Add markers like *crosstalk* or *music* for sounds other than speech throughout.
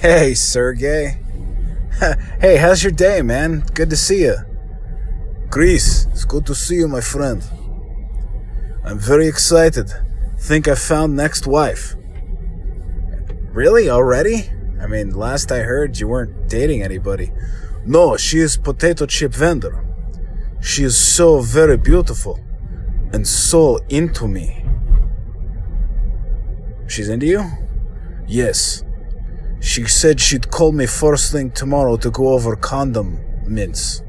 Hey, Sergey. *laughs* hey, how's your day, man? Good to see you. Chris, it's good to see you, my friend. I'm very excited. Think I found next wife. Really? Already? I mean, last I heard, you weren't dating anybody. No, she is potato chip vendor. She is so very beautiful and so into me. She's into you? Yes. She said she'd call me first thing tomorrow to go over condom mints.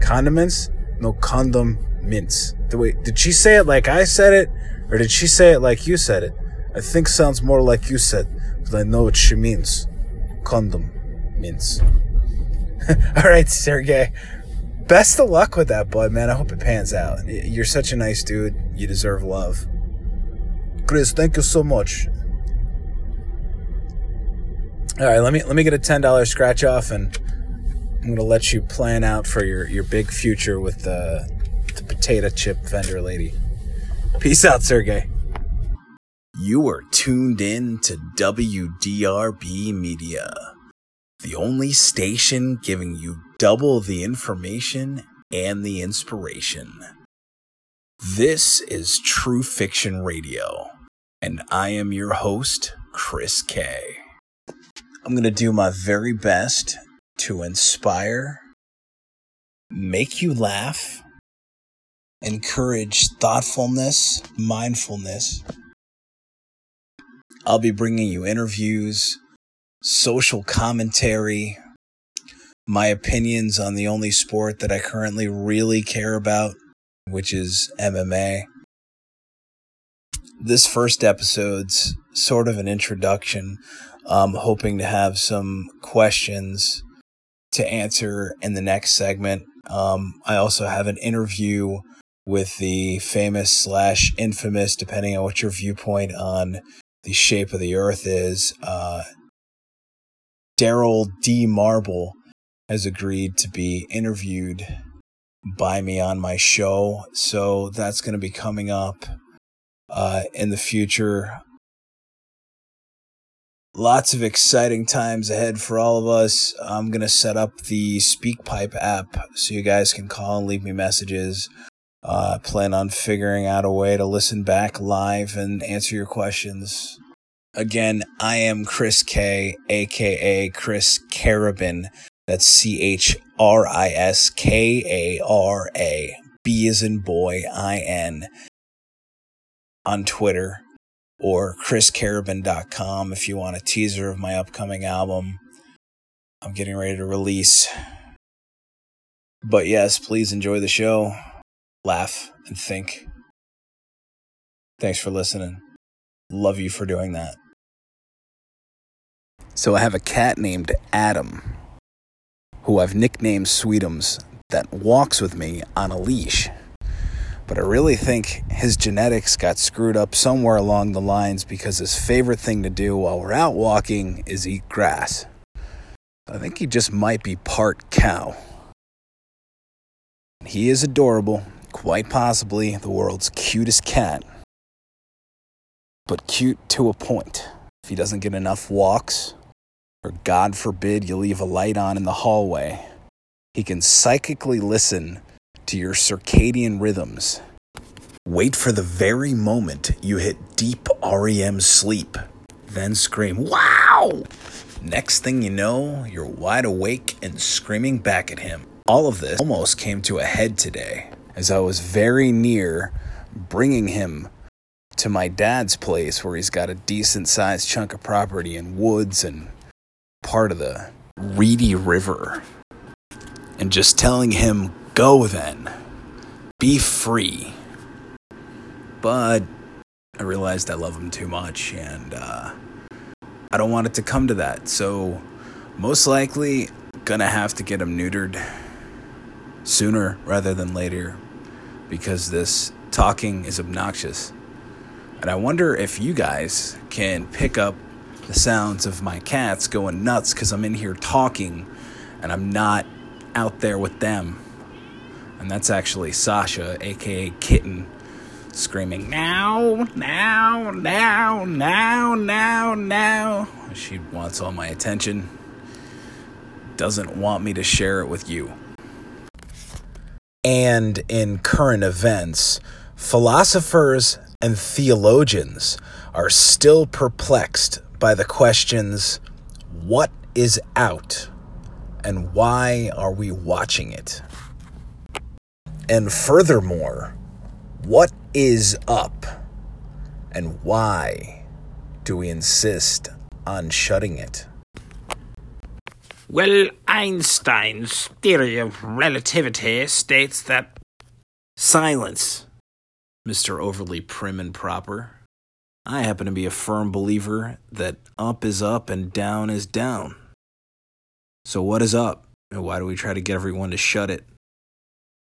Condiments? No, condom mints. Wait, did she say it like I said it, or did she say it like you said it? I think sounds more like you said, but I know what she means. Condom mints. *laughs* All right, Sergey. Best of luck with that, bud, man. I hope it pans out. You're such a nice dude. You deserve love. Chris, thank you so much. All right, let me let me get a ten dollar scratch off, and I'm gonna let you plan out for your your big future with the the potato chip vendor lady. Peace out, Sergey. You are tuned in to WDRB Media, the only station giving you double the information and the inspiration. This is True Fiction Radio, and I am your host, Chris K. I'm going to do my very best to inspire, make you laugh, encourage thoughtfulness, mindfulness. I'll be bringing you interviews, social commentary, my opinions on the only sport that I currently really care about, which is MMA. This first episode's sort of an introduction um, hoping to have some questions to answer in the next segment. Um, I also have an interview with the famous slash infamous, depending on what your viewpoint on the shape of the earth is. Uh, Daryl D. Marble has agreed to be interviewed by me on my show. So that's going to be coming up uh, in the future lots of exciting times ahead for all of us. I'm going to set up the SpeakPipe app so you guys can call and leave me messages. Uh, plan on figuring out a way to listen back live and answer your questions. Again, I am Chris K, aka Chris Carabin. That's C H R I S K A R A. B is in boy, I N. On Twitter or chriscarabin.com if you want a teaser of my upcoming album. I'm getting ready to release. But yes, please enjoy the show, laugh, and think. Thanks for listening. Love you for doing that. So I have a cat named Adam, who I've nicknamed Sweetums, that walks with me on a leash but I really think his genetics got screwed up somewhere along the lines because his favorite thing to do while we're out walking is eat grass. I think he just might be part cow. He is adorable, quite possibly the world's cutest cat, but cute to a point. If he doesn't get enough walks, or God forbid you leave a light on in the hallway, he can psychically listen to your circadian rhythms. Wait for the very moment you hit deep REM sleep, then scream, Wow! Next thing you know, you're wide awake and screaming back at him. All of this almost came to a head today as I was very near bringing him to my dad's place where he's got a decent sized chunk of property in woods and part of the Reedy River. And just telling him, Go then. Be free. But I realized I love him too much and uh, I don't want it to come to that. So, most likely, gonna have to get him neutered sooner rather than later because this talking is obnoxious. And I wonder if you guys can pick up the sounds of my cats going nuts because I'm in here talking and I'm not out there with them and that's actually Sasha, aka Kitten. screaming, now, now, now, now, now, now. She wants all my attention, doesn't want me to share it with you. And in current events, philosophers and theologians are still perplexed by the questions what is out and why are we watching it? And furthermore, what is up and why do we insist on shutting it? Well, Einstein's theory of relativity states that. Silence, Mr. Overly Prim and Proper. I happen to be a firm believer that up is up and down is down. So, what is up? And why do we try to get everyone to shut it?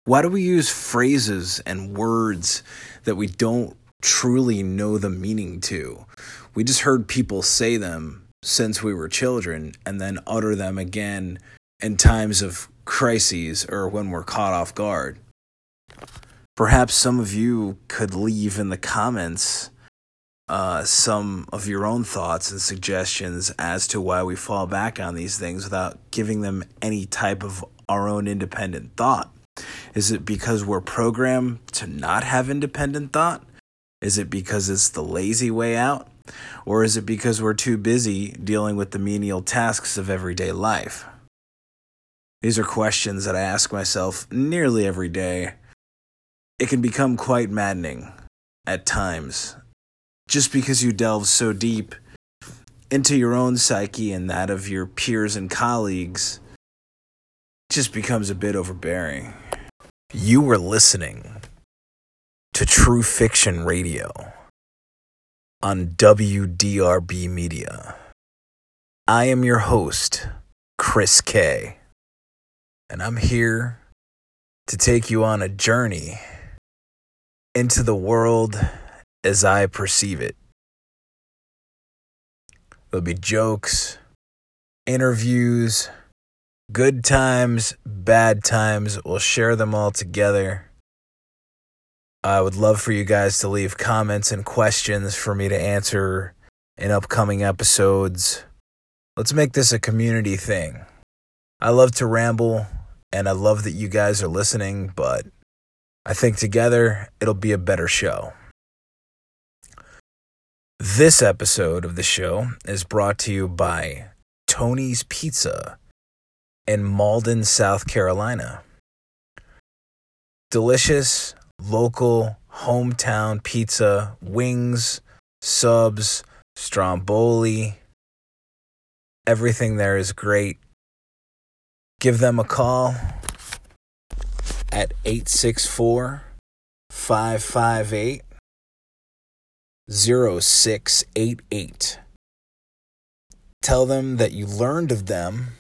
Why do we use phrases and words that we don't truly know the meaning to? We just heard people say them since we were children and then utter them again in times of crises or when we're caught off guard. Perhaps some of you could leave in the comments uh, some of your own thoughts and suggestions as to why we fall back on these things without giving them any type of our own independent thought. Is it because we're programmed to not have independent thought? Is it because it's the lazy way out? Or is it because we're too busy dealing with the menial tasks of everyday life? These are questions that I ask myself nearly every day. It can become quite maddening at times, just because you delve so deep into your own psyche and that of your peers and colleagues just becomes a bit overbearing. You were listening to True Fiction Radio on WDRB Media. I am your host, Chris K, and I'm here to take you on a journey into the world as I perceive it. There'll be jokes, interviews, good times, bad times. We'll share them all together. I would love for you guys to leave comments and questions for me to answer in upcoming episodes. Let's make this a community thing. I love to ramble and I love that you guys are listening, but I think together it'll be a better show. This episode of the show is brought to you by Tony's Pizza in Mauldin, South Carolina. Delicious, local hometown pizza, wings, subs, stromboli. Everything there is great. Give them a call at 864 558 0688. Tell them that you learned of them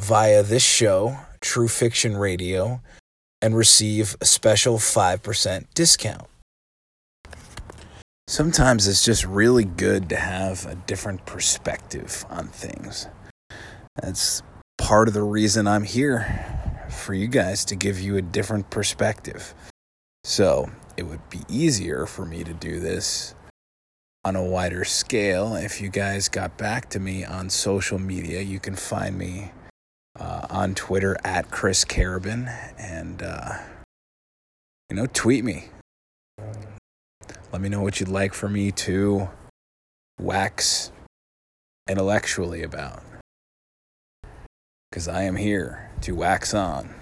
via this show, True Fiction Radio, and receive a special 5% discount. Sometimes it's just really good to have a different perspective on things. That's part of the reason I'm here for you guys to give you a different perspective. So it would be easier for me to do this on a wider scale if you guys got back to me on social media. You can find me uh, on Twitter at Chris Carabin and, uh, you know, tweet me. Let me know what you'd like for me to wax intellectually about. Because I am here to wax on,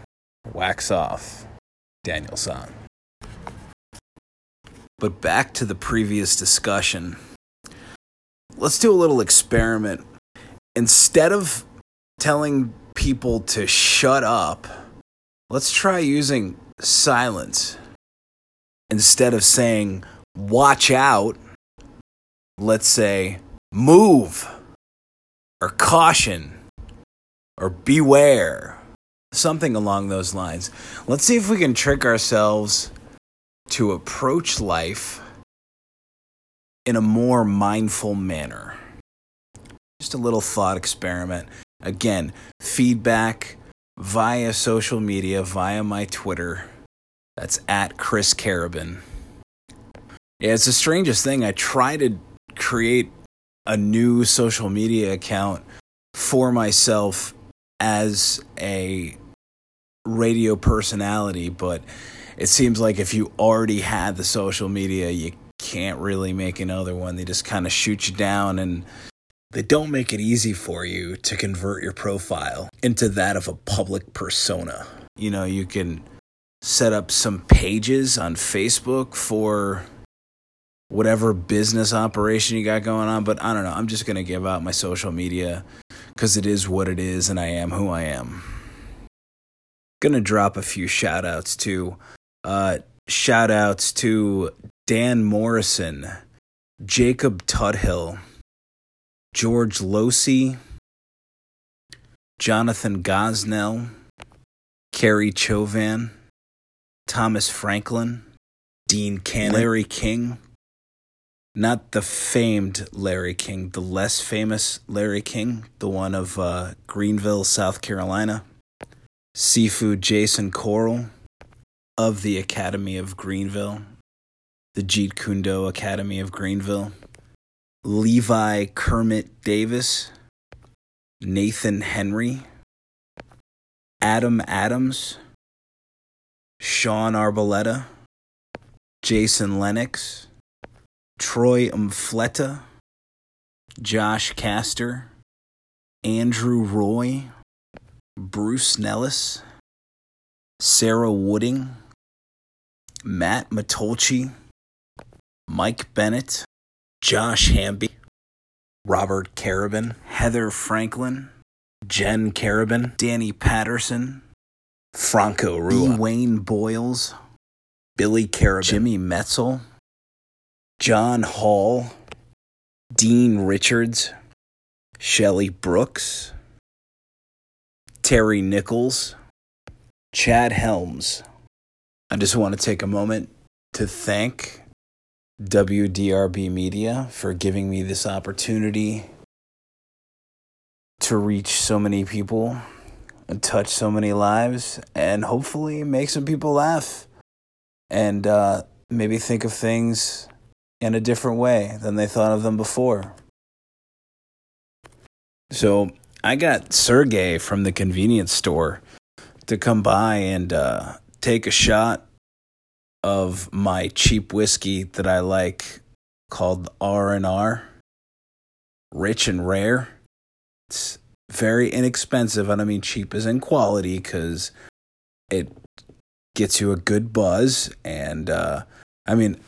wax off Daniel San. But back to the previous discussion. Let's do a little experiment. Instead of telling people to shut up, let's try using silence. Instead of saying, watch out, let's say, move, or caution, or beware. Something along those lines. Let's see if we can trick ourselves to approach life in a more mindful manner. Just a little thought experiment. Again, feedback via social media, via my Twitter. That's at Chris Carabin. Yeah, it's the strangest thing. I try to create a new social media account for myself as a radio personality, but it seems like if you already had the social media, you can't really make another one. They just kind of shoot you down and they don't make it easy for you to convert your profile into that of a public persona. You know, you can set up some pages on Facebook for whatever business operation you got going on, but I don't know. I'm just going to give out my social media because it is what it is and I am who I am. Gonna drop a few shout outs too. Uh, shout outs to Dan Morrison, Jacob Tudhill, George Losey, Jonathan Gosnell, Carrie Chauvin, Thomas Franklin, Dean Cannon, Larry King, not the famed Larry King, the less famous Larry King, the one of uh, Greenville, South Carolina, Seafood Jason Coral of the Academy of Greenville, the Jeet Kune Do Academy of Greenville, Levi Kermit Davis, Nathan Henry, Adam Adams, Sean Arboleta, Jason Lennox, Troy Umfleta, Josh Castor, Andrew Roy, Bruce Nellis, Sarah Wooding, Matt Matolchi, Mike Bennett, Josh Hamby, Robert Carabin, Heather Franklin, Jen Carabin, Danny Patterson, Franco Rua, Wayne Boyles, Billy Carabin, Jimmy Metzel, John Hall, Dean Richards, Shelley Brooks, Terry Nichols, Chad Helms. I just want to take a moment to thank WDRB Media for giving me this opportunity to reach so many people and touch so many lives and hopefully make some people laugh and uh, maybe think of things in a different way than they thought of them before. So I got Sergey from the convenience store to come by and uh, take a shot of my cheap whiskey that I like called R and R, rich and rare. It's very inexpensive. And I mean cheap as in quality because it gets you a good buzz. And uh, I mean,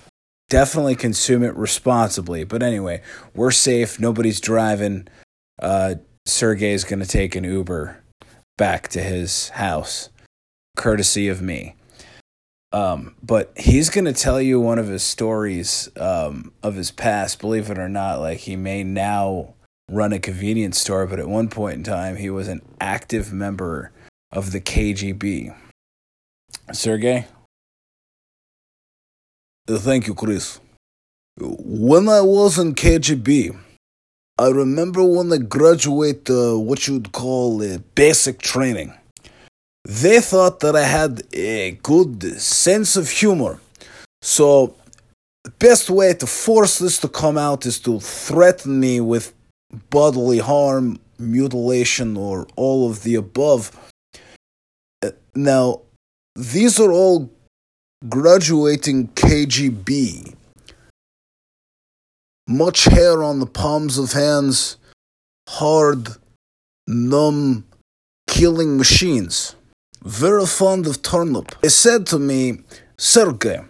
definitely consume it responsibly. But anyway, we're safe. Nobody's driving. Uh, Sergey's going to take an Uber back to his house, courtesy of me. Um, but he's going to tell you one of his stories um, of his past. Believe it or not, like he may now run a convenience store, but at one point in time, he was an active member of the KGB. Sergey? Uh, thank you, Chris. When I was in KGB, I remember when I graduated uh, what you'd call uh, basic training. They thought that I had a good sense of humor. So, the best way to force this to come out is to threaten me with bodily harm, mutilation, or all of the above. Now, these are all graduating KGB. Much hair on the palms of hands, hard, numb, killing machines. Very fond of turnip. He said to me, Sergey,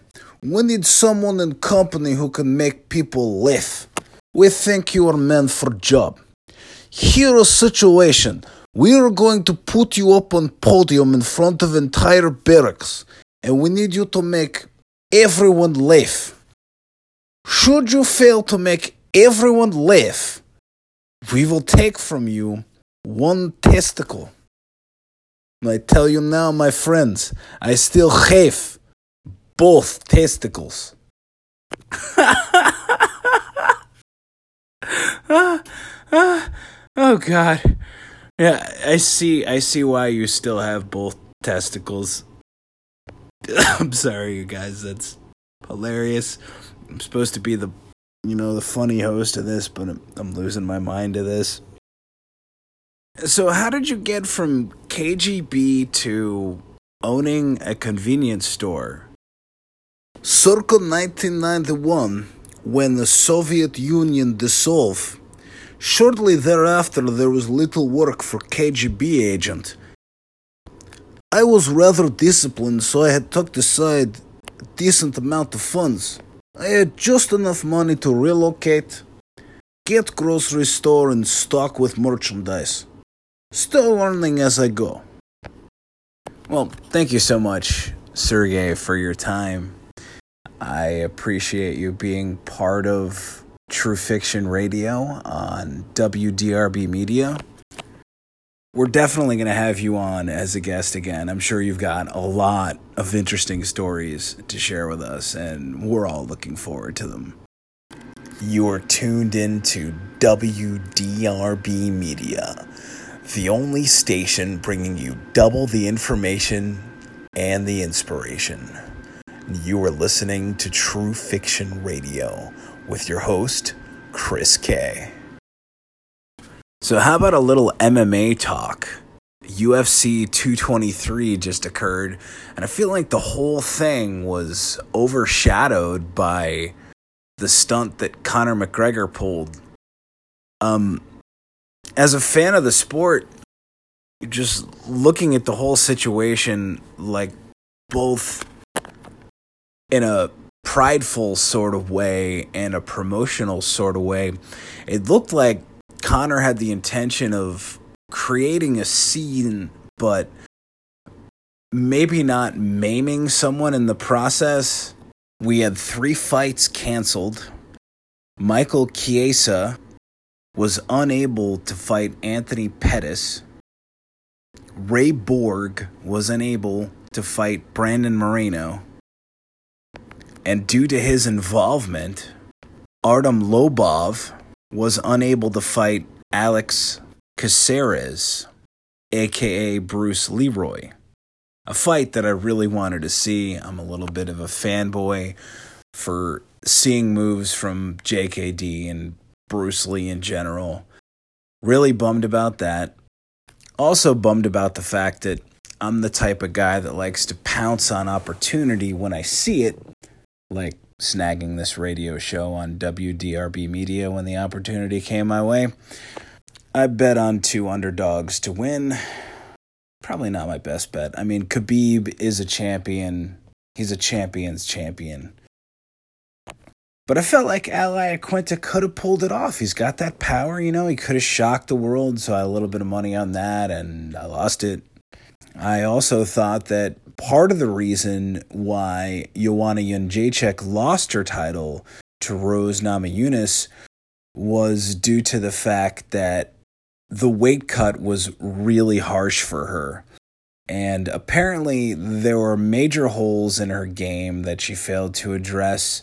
we need someone in company who can make people laugh. We think you are meant for job. Here a situation. We are going to put you up on podium in front of entire barracks, and we need you to make everyone laugh. Should you fail to make everyone laugh, we will take from you one testicle. I tell you now, my friends, I still have both testicles. *laughs* oh God. Yeah, I see. I see why you still have both testicles. *laughs* I'm sorry, you guys. That's hilarious. I'm supposed to be the, you know, the funny host of this, but I'm, I'm losing my mind to this. So, how did you get from KGB to owning a convenience store? Circa 1991, when the Soviet Union dissolved, shortly thereafter there was little work for KGB agent. I was rather disciplined, so I had tucked aside a decent amount of funds. I had just enough money to relocate, get grocery store, and stock with merchandise. Still learning as I go. Well, thank you so much, Sergey, for your time. I appreciate you being part of True Fiction Radio on WDRB Media. We're definitely going to have you on as a guest again. I'm sure you've got a lot of interesting stories to share with us, and we're all looking forward to them. You are tuned in to WDRB Media, the only station bringing you double the information and the inspiration. You are listening to True Fiction Radio with your host, Chris K. So, how about a little MMA talk? UFC 223 just occurred, and I feel like the whole thing was overshadowed by the stunt that Conor McGregor pulled. Um, as a fan of the sport, just looking at the whole situation, like both in a prideful sort of way and a promotional sort of way, it looked like Conor had the intention of creating a scene, but maybe not maiming someone in the process. We had three fights canceled. Michael Chiesa was unable to fight Anthony Pettis. Ray Borg was unable to fight Brandon Moreno. And due to his involvement, Artem Lobov was unable to fight Alex Caceres, aka Bruce Leroy. A fight that I really wanted to see. I'm a little bit of a fanboy for seeing moves from JKD and Bruce Lee in general. Really bummed about that. Also bummed about the fact that I'm the type of guy that likes to pounce on opportunity when I see it, like snagging this radio show on WDRB Media when the opportunity came my way. I bet on two underdogs to win. Probably not my best bet. I mean, Khabib is a champion. He's a champion's champion. But I felt like Al Iaquinta could have pulled it off. He's got that power, you know. He could have shocked the world, so I had a little bit of money on that, and I lost it. I also thought that part of the reason why Joanna Jędrzejczyk lost her title to Rose Namajunas was due to the fact that the weight cut was really harsh for her. And apparently, there were major holes in her game that she failed to address.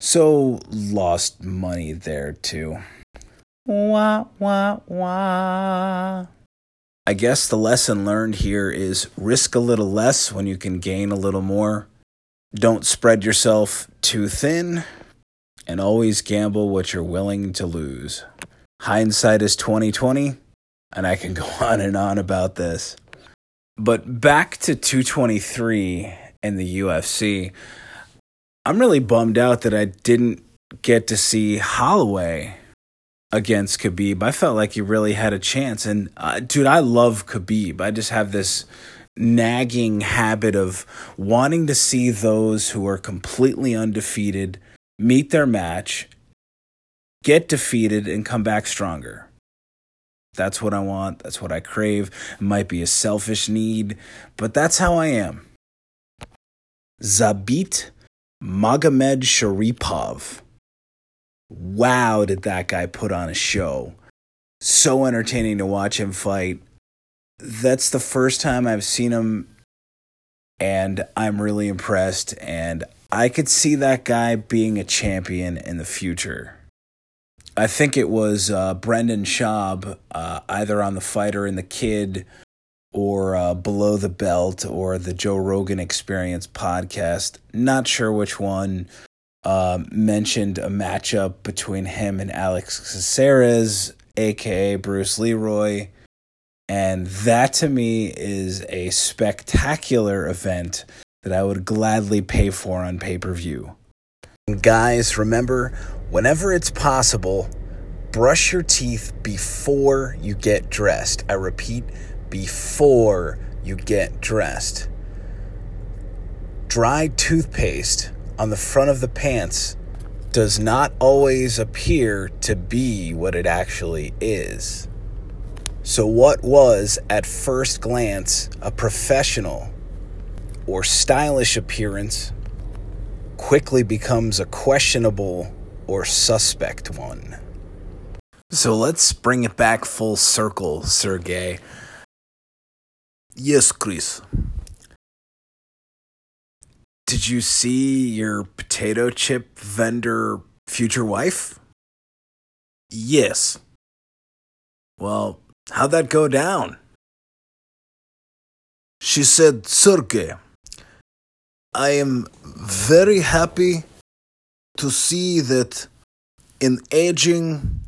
So, lost money there too. Wah, wah, wah. I guess the lesson learned here is risk a little less when you can gain a little more. Don't spread yourself too thin and always gamble what you're willing to lose. Hindsight is 2020 and I can *laughs* go on and on about this. But back to 223 and the UFC. I'm really bummed out that I didn't get to see Holloway against Khabib. I felt like he really had a chance. And uh, dude, I love Khabib. I just have this nagging habit of wanting to see those who are completely undefeated meet their match, get defeated, and come back stronger. That's what I want. That's what I crave. It might be a selfish need, but that's how I am. Zabit Magomedsharipov wow, did that guy put on a show. So entertaining to watch him fight. That's the first time I've seen him, and I'm really impressed. And I could see that guy being a champion in the future. I think it was uh, Brendan Schaub, uh, either on The Fighter and the Kid or uh, Below the Belt or the Joe Rogan Experience podcast. Not sure which one uh, mentioned a matchup between him and Alex Caceres, aka Bruce Leroy. And that to me is a spectacular event that I would gladly pay for on pay per view. Guys, remember, whenever it's possible, brush your teeth before you get dressed. I repeat, before you get dressed. Dry toothpaste on the front of the pants does not always appear to be what it actually is. So, what was at first glance a professional or stylish appearance quickly becomes a questionable or suspect one. So let's bring it back full circle, Sergey. Yes, Chris. Did you see your potato chip vendor future wife? Yes. Well, how'd that go down? She said, Sergey, I am very happy to see that an aging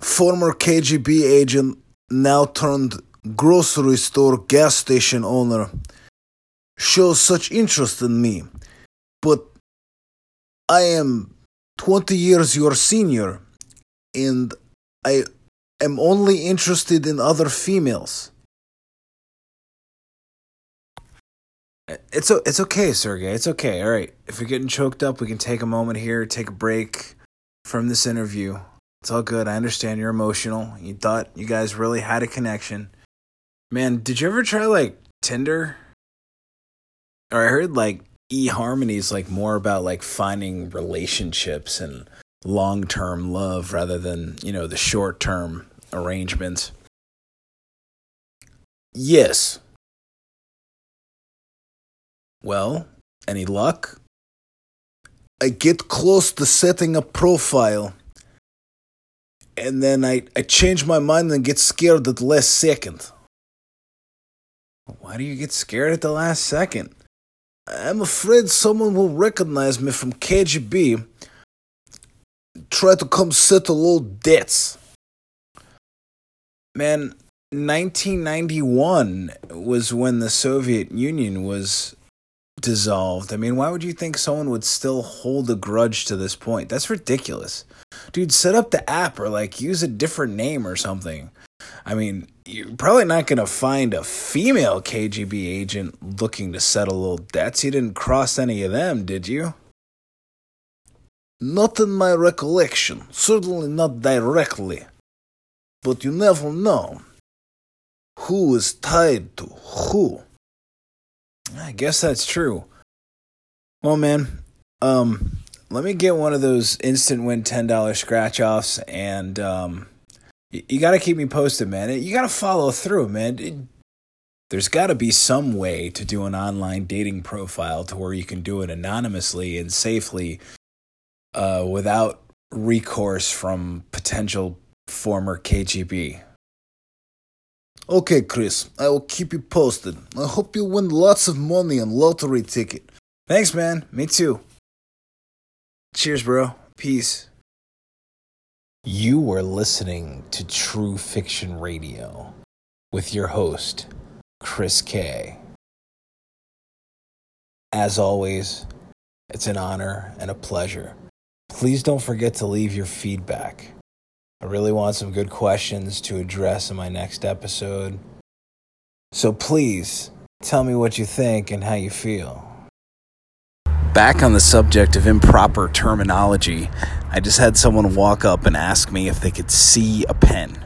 former KGB agent, now turned grocery store gas station owner, shows such interest in me. But I am 20 years your senior, and I am only interested in other females. It's it's okay, Sergey. It's okay. All right. If you're getting choked up, we can take a moment here, take a break from this interview. It's all good. I understand you're emotional. You thought you guys really had a connection. Man, did you ever try like Tinder? Or I heard like eHarmony is like more about like finding relationships and long-term love rather than, you know, the short-term arrangements. Yes. Well, any luck? I get close to setting a profile, and then I, I change my mind and get scared at the last second. Why do you get scared at the last second? I'm afraid someone will recognize me from KGB, try to come settle old debts. Man, 1991 was when the Soviet Union was dissolved. I mean, why would you think someone would still hold a grudge to this point? That's ridiculous. Dude, set up the app or like use a different name or something. I mean, you're probably not going to find a female KGB agent looking to settle old debts. You didn't cross any of them, did you? Not in my recollection. Certainly not directly. But you never know. Who is tied to who? I guess that's true. Well, man, um, let me get one of those instant win ten dollars scratch offs, and um, you, you got to keep me posted, man. You got to follow through, man. It, there's got to be some way to do an online dating profile to where you can do it anonymously and safely, uh, without recourse from potential former KGB. Okay, Chris, I will keep you posted. I hope you win lots of money on lottery ticket. Thanks, man. Me too. Cheers, bro. Peace. You were listening to True Fiction Radio with your host, Chris K. As always, it's an honor and a pleasure. Please don't forget to leave your feedback. I really want some good questions to address in my next episode. So please tell me what you think and how you feel. Back on the subject of improper terminology, I just had someone walk up and ask me if they could see a pen.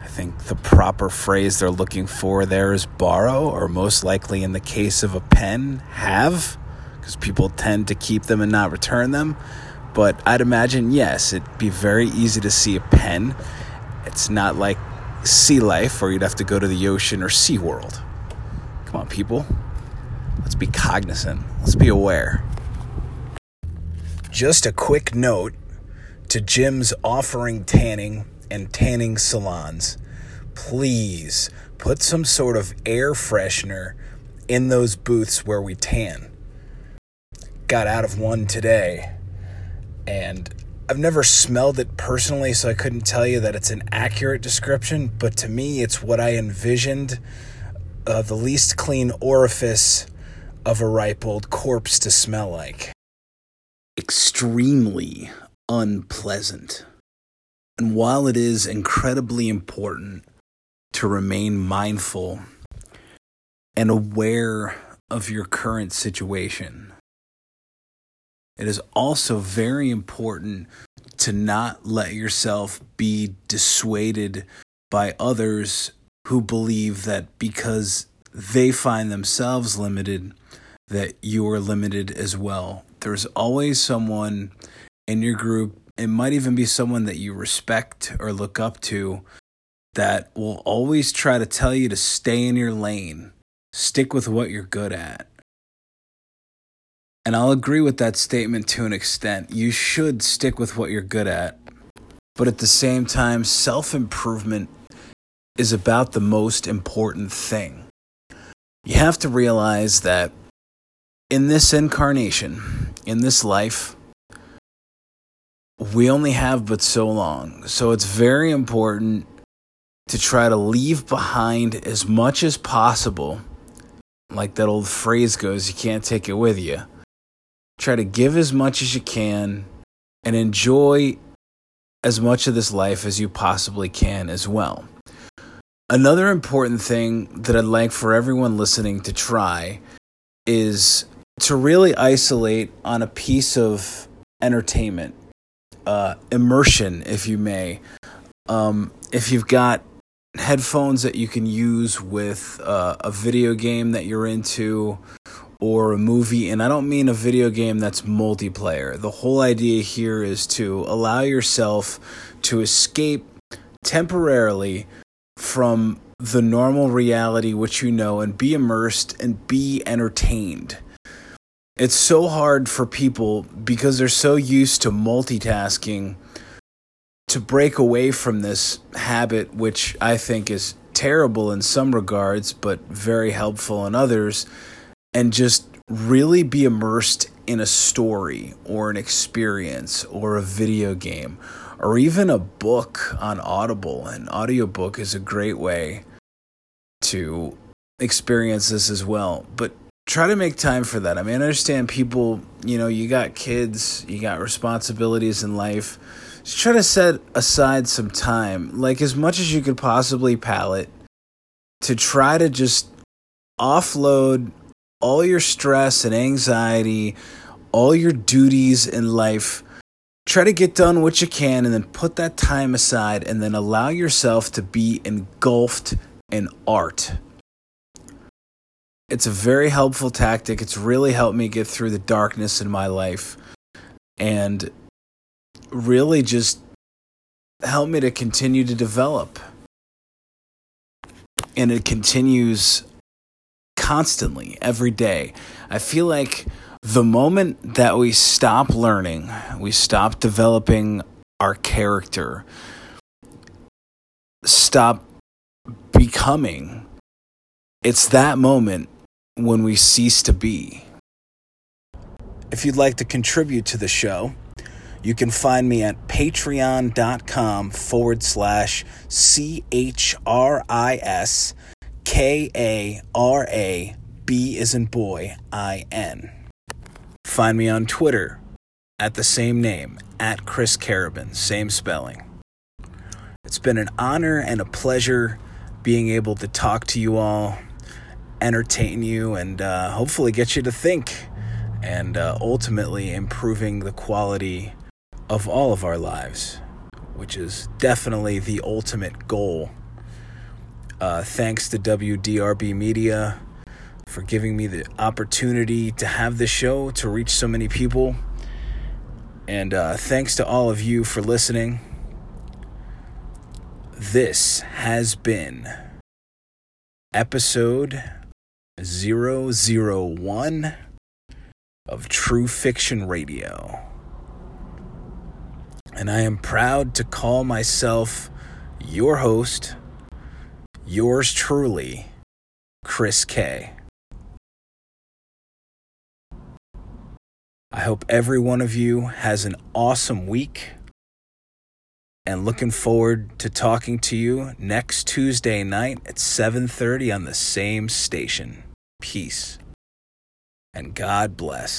I think the proper phrase they're looking for there is borrow, or most likely in the case of a pen, have, because people tend to keep them and not return them. But I'd imagine, yes, it'd be very easy to see a pen. It's not like sea life where you'd have to go to the ocean or sea world. Come on, people. Let's be cognizant. Let's be aware. Just a quick note to gyms offering tanning and tanning salons. Please put some sort of air freshener in those booths where we tan got out of one today, and I've never smelled it personally, so I couldn't tell you that it's an accurate description, but to me, it's what I envisioned uh, the least clean orifice of a ripe old corpse to smell like. Extremely unpleasant. And while it is incredibly important to remain mindful and aware of your current situation, it is also very important to not let yourself be dissuaded by others who believe that because they find themselves limited, that you are limited as well. There's always someone in your group, it might even be someone that you respect or look up to, that will always try to tell you to stay in your lane, stick with what you're good at. And I'll agree with that statement to an extent. You should stick with what you're good at. But at the same time, self improvement is about the most important thing. You have to realize that in this incarnation, in this life, we only have but so long. So it's very important to try to leave behind as much as possible. Like that old phrase goes, you can't take it with you. Try to give as much as you can and enjoy as much of this life as you possibly can as well. Another important thing that I'd like for everyone listening to try is to really isolate on a piece of entertainment, uh, immersion, if you may. Um, if you've got headphones that you can use with uh, a video game that you're into, or a movie, and I don't mean a video game that's multiplayer. The whole idea here is to allow yourself to escape temporarily from the normal reality which you know and be immersed and be entertained. It's so hard for people because they're so used to multitasking to break away from this habit, which I think is terrible in some regards, but very helpful in others and just really be immersed in a story or an experience or a video game or even a book on Audible. An audiobook is a great way to experience this as well. But try to make time for that. I mean, I understand people, you know, you got kids, you got responsibilities in life. Just try to set aside some time, like as much as you could possibly pallet, to try to just offload all your stress and anxiety, all your duties in life. Try to get done what you can and then put that time aside and then allow yourself to be engulfed in art. It's a very helpful tactic. It's really helped me get through the darkness in my life and really just helped me to continue to develop. And it continues constantly every day. I feel like the moment that we stop learning, we stop developing our character, stop becoming, it's that moment when we cease to be. If you'd like to contribute to the show, you can find me at patreon.com forward slash C H R I S K A R A B is in boy I N. Find me on Twitter at the same name, at Chris Carabin, same spelling. It's been an honor and a pleasure being able to talk to you all, entertain you, and uh, hopefully get you to think, and uh, ultimately improving the quality of all of our lives, which is definitely the ultimate goal uh, thanks to WDRB Media for giving me the opportunity to have this show to reach so many people. And uh, thanks to all of you for listening. This has been episode 001 of True Fiction Radio. And I am proud to call myself your host Yours truly, Chris K. I hope every one of you has an awesome week and looking forward to talking to you next Tuesday night at 7:30 on the same station. Peace and God bless.